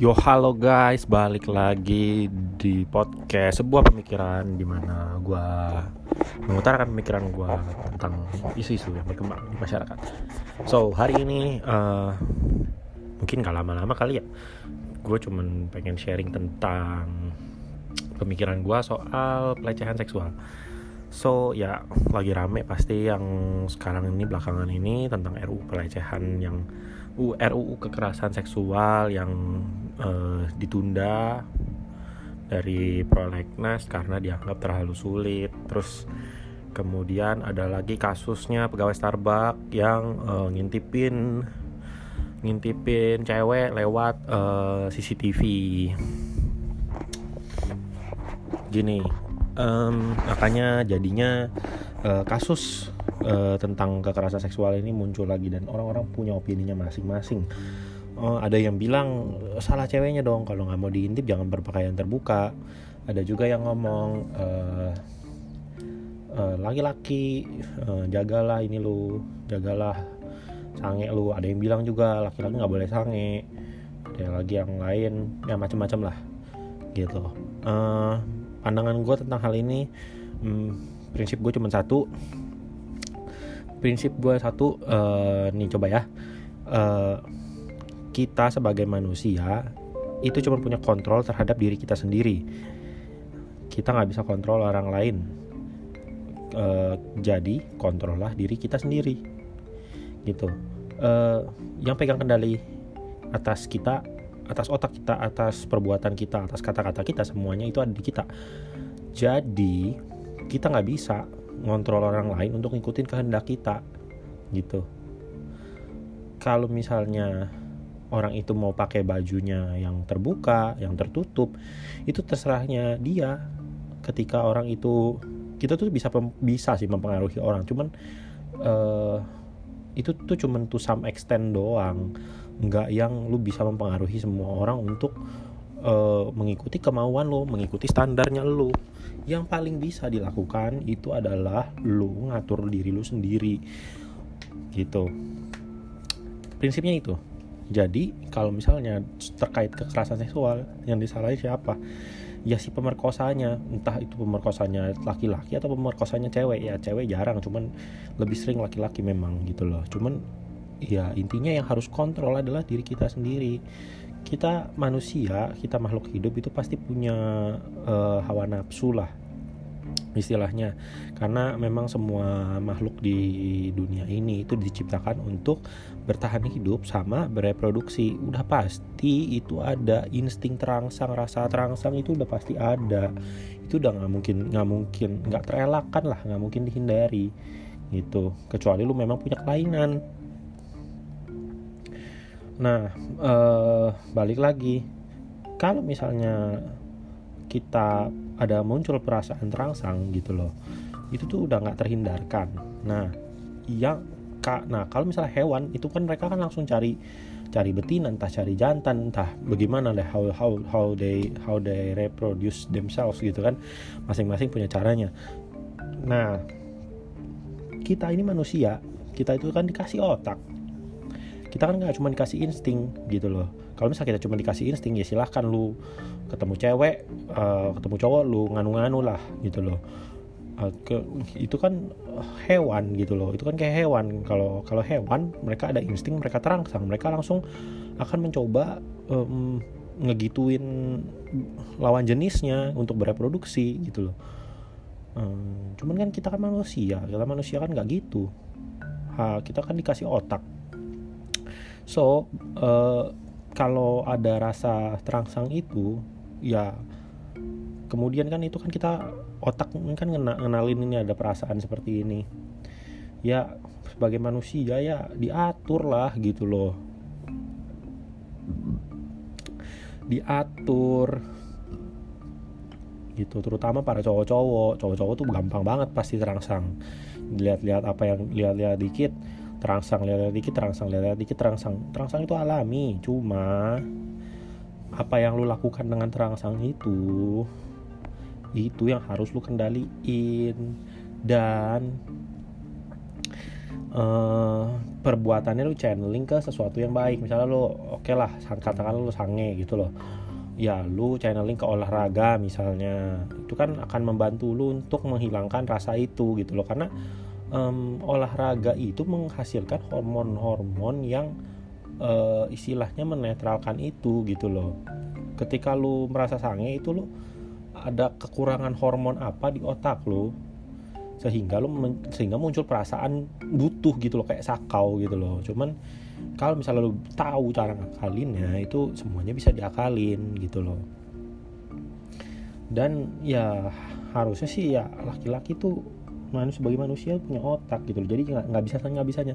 Yo halo guys, balik lagi di podcast sebuah pemikiran di mana gue mengutarakan pemikiran gue tentang isu-isu yang berkembang di masyarakat. So hari ini uh, mungkin gak lama-lama kali ya, gue cuman pengen sharing tentang pemikiran gue soal pelecehan seksual. So ya lagi rame pasti yang sekarang ini belakangan ini tentang RUU pelecehan yang RUU kekerasan seksual yang uh, ditunda dari prolegnas karena dianggap terlalu sulit. Terus kemudian ada lagi kasusnya pegawai Starbucks yang uh, ngintipin ngintipin cewek lewat uh, CCTV. Gini, um, makanya jadinya uh, kasus uh, tentang kekerasan seksual ini muncul lagi dan orang-orang punya opininya masing-masing. Uh, ada yang bilang salah ceweknya dong kalau nggak mau diintip jangan berpakaian terbuka. Ada juga yang ngomong uh, laki-laki uh, jagalah ini lu, jagalah sange lu. Ada yang bilang juga laki-laki nggak boleh sange. Ada lagi yang lain, ya macam-macam lah, gitu. Uh, pandangan gue tentang hal ini, hmm, prinsip gue cuma satu, prinsip gue satu uh, nih coba ya. Uh, kita sebagai manusia itu cuma punya kontrol terhadap diri kita sendiri. Kita nggak bisa kontrol orang lain. Uh, jadi kontrollah diri kita sendiri. Gitu. Uh, yang pegang kendali atas kita atas otak kita atas perbuatan kita atas kata-kata kita semuanya itu ada di kita. Jadi kita nggak bisa ngontrol orang lain untuk ngikutin kehendak kita gitu. Kalau misalnya orang itu mau pakai bajunya yang terbuka yang tertutup itu terserahnya dia. Ketika orang itu kita tuh bisa bisa sih mempengaruhi orang. Cuman uh, itu tuh cuman to some extent doang. Nggak yang lu bisa mempengaruhi semua orang untuk uh, mengikuti kemauan lo, mengikuti standarnya lo. Yang paling bisa dilakukan itu adalah lo ngatur diri lo sendiri. Gitu. Prinsipnya itu. Jadi kalau misalnya terkait kekerasan seksual yang disalahin siapa? Ya si pemerkosanya, entah itu pemerkosanya laki-laki atau pemerkosanya cewek. Ya cewek jarang, cuman lebih sering laki-laki memang gitu loh. Cuman ya intinya yang harus kontrol adalah diri kita sendiri. Kita manusia, kita makhluk hidup itu pasti punya uh, hawa nafsu lah istilahnya. Karena memang semua makhluk di dunia ini itu diciptakan untuk bertahan hidup sama bereproduksi. Udah pasti itu ada insting terangsang rasa terangsang itu udah pasti ada. Itu udah nggak mungkin nggak mungkin nggak terelakkan lah nggak mungkin dihindari gitu. Kecuali lu memang punya kelainan Nah, uh, balik lagi, kalau misalnya kita ada muncul perasaan terangsang gitu loh, itu tuh udah nggak terhindarkan. Nah, yang kak, nah kalau misalnya hewan itu kan mereka kan langsung cari cari betina, entah cari jantan, entah bagaimana deh how how how they how they reproduce themselves gitu kan, masing-masing punya caranya. Nah, kita ini manusia, kita itu kan dikasih otak kita kan nggak cuma dikasih insting gitu loh. Kalau misalnya kita cuma dikasih insting ya silahkan lu ketemu cewek uh, ketemu cowok lu nganu-nganu lah gitu loh. Uh, ke, itu kan hewan gitu loh. Itu kan kayak hewan. Kalau kalau hewan mereka ada insting mereka terangsang. Mereka langsung akan mencoba um, ngegituin lawan jenisnya untuk bereproduksi gitu loh. Um, cuman kan kita kan manusia. Kita manusia kan nggak gitu. Ha, kita kan dikasih otak so uh, kalau ada rasa terangsang itu ya kemudian kan itu kan kita otak kan ngenalin ini ada perasaan seperti ini. Ya sebagai manusia ya diatur lah gitu loh. Diatur. Gitu terutama para cowok-cowok. Cowok-cowok tuh gampang banget pasti terangsang. Lihat-lihat apa yang lihat-lihat dikit terangsang lihat dikit terangsang lihat dikit terangsang. Terangsang itu alami cuma apa yang lu lakukan dengan terangsang itu itu yang harus lu kendaliin. Dan uh, perbuatannya lu channeling ke sesuatu yang baik. Misalnya lu oke okay lah katakan lu sange gitu loh. Ya lu channeling ke olahraga misalnya. Itu kan akan membantu lu untuk menghilangkan rasa itu gitu loh. Karena um, olahraga itu menghasilkan hormon-hormon yang uh, istilahnya menetralkan itu gitu loh. Ketika lu merasa sange itu lu ada kekurangan hormon apa di otak lu sehingga lo sehingga muncul perasaan butuh gitu loh kayak sakau gitu loh. Cuman kalau misalnya lo tahu cara ngakalinnya itu semuanya bisa diakalin gitu loh. Dan ya harusnya sih ya laki-laki tuh manusia sebagai manusia punya otak gitu loh. Jadi nggak bisa nggak bisanya.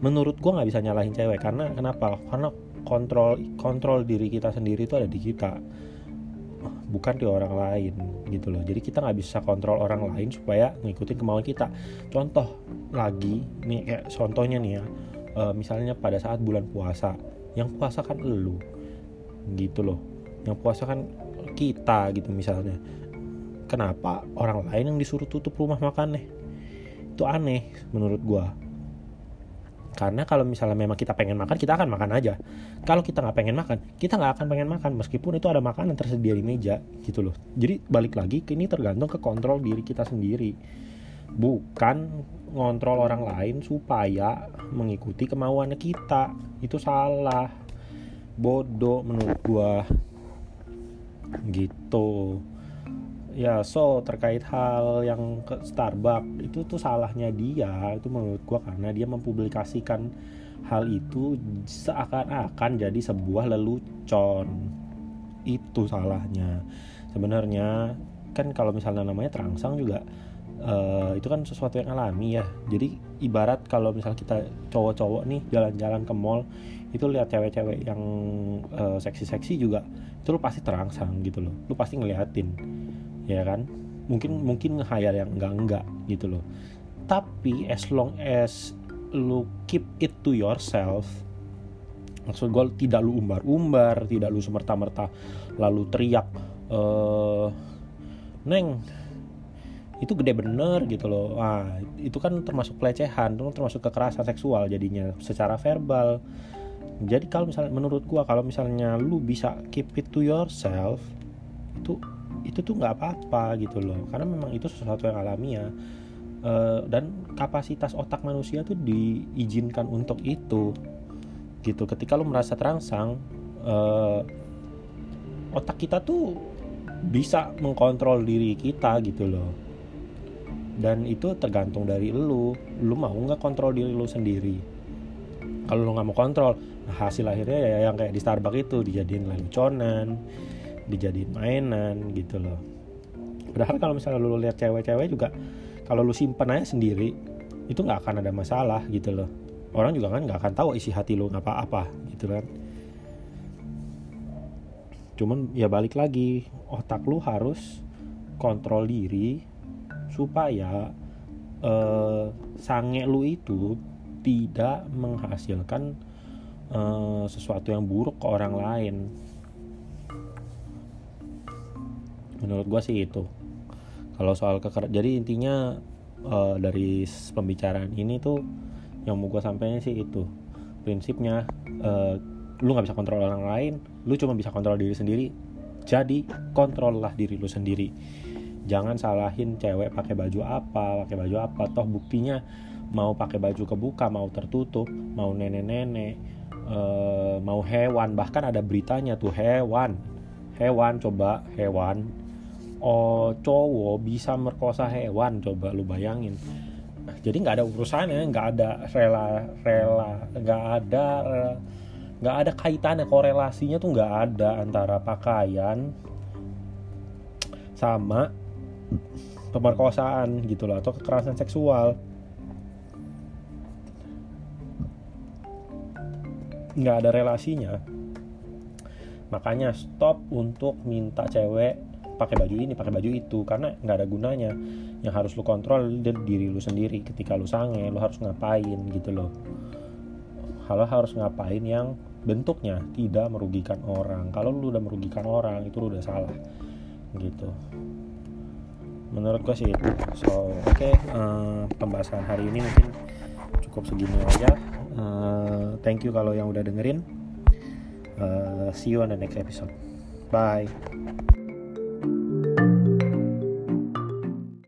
Menurut gua nggak bisa nyalahin cewek karena kenapa? Karena kontrol kontrol diri kita sendiri itu ada di kita bukan di orang lain gitu loh. Jadi kita nggak bisa kontrol orang lain supaya ngikutin kemauan kita. Contoh lagi nih kayak contohnya nih ya e, misalnya pada saat bulan puasa yang puasa kan elu gitu loh. Yang puasa kan kita gitu misalnya kenapa orang lain yang disuruh tutup rumah makan nih itu aneh menurut gua. Karena kalau misalnya memang kita pengen makan kita akan makan aja. Kalau kita nggak pengen makan kita nggak akan pengen makan meskipun itu ada makanan tersedia di meja gitu loh. Jadi balik lagi ini tergantung ke kontrol diri kita sendiri. Bukan ngontrol orang lain supaya mengikuti kemauannya kita. Itu salah. Bodoh menurut gua. Gitu ya so terkait hal yang ke Starbucks itu tuh salahnya dia itu menurut gua karena dia mempublikasikan hal itu seakan-akan jadi sebuah lelucon. Itu salahnya. Sebenarnya kan kalau misalnya namanya terangsang juga uh, itu kan sesuatu yang alami ya. Jadi ibarat kalau misal kita cowok-cowok nih jalan-jalan ke mall itu lihat cewek-cewek yang uh, seksi-seksi juga itu lu pasti terangsang gitu loh. Lu pasti ngeliatin ya kan? Mungkin mungkin ngehayal yang enggak enggak gitu loh. Tapi as long as lu keep it to yourself maksud gue tidak lu umbar-umbar tidak lu semerta-merta lalu teriak eh neng itu gede bener gitu loh. Ah itu kan termasuk pelecehan itu termasuk kekerasan seksual jadinya secara verbal. Jadi kalau misalnya menurut gua kalau misalnya lu bisa keep it to yourself itu itu tuh nggak apa-apa gitu loh. Karena memang itu sesuatu yang alamiah. Uh, dan kapasitas otak manusia tuh diizinkan untuk itu. Gitu. Ketika lo merasa terangsang uh, otak kita tuh bisa mengkontrol diri kita gitu loh. Dan itu tergantung dari lu. Lu mau nggak kontrol diri lu sendiri? Kalau lu nggak mau kontrol hasil akhirnya ya yang kayak di Starbucks itu dijadiin leluconan dijadiin mainan gitu loh. Padahal kalau misalnya lu lihat cewek-cewek juga kalau lu simpen aja sendiri itu nggak akan ada masalah gitu loh. Orang juga kan nggak akan tahu isi hati lu apa-apa gitu kan. Cuman ya balik lagi otak lu harus kontrol diri supaya eh, sange lu itu tidak menghasilkan eh, sesuatu yang buruk ke orang lain menurut gue sih itu. Kalau soal keker jadi intinya uh, dari pembicaraan ini tuh yang mau gue sampaikan sih itu. Prinsipnya uh, lu nggak bisa kontrol orang lain lu cuma bisa kontrol diri sendiri. Jadi kontrol lah diri lu sendiri. Jangan salahin cewek pakai baju apa pakai baju apa. Toh buktinya mau pakai baju kebuka mau tertutup mau nenek-nenek uh, mau hewan. Bahkan ada beritanya tuh hewan. Hewan coba hewan oh cowok bisa merkosa hewan coba lu bayangin. Jadi nggak ada urusannya nggak ada rela rela nggak ada nggak ada kaitannya korelasinya tuh nggak ada antara pakaian sama pemerkosaan gitu loh atau kekerasan seksual. Nggak ada relasinya. Makanya stop untuk minta cewek pakai baju ini pakai baju itu karena nggak ada gunanya. Yang harus lu kontrol diri lu sendiri. Ketika lu sange lu harus ngapain gitu loh. Kalau harus ngapain yang bentuknya tidak merugikan orang. Kalau lu udah merugikan orang itu lu udah salah. Gitu. Menurut gue sih itu. So oke okay, uh, eh, pembahasan hari ini mungkin cukup segini aja. Uh, thank you kalau yang udah dengerin. Uh, see you on the next episode. Bye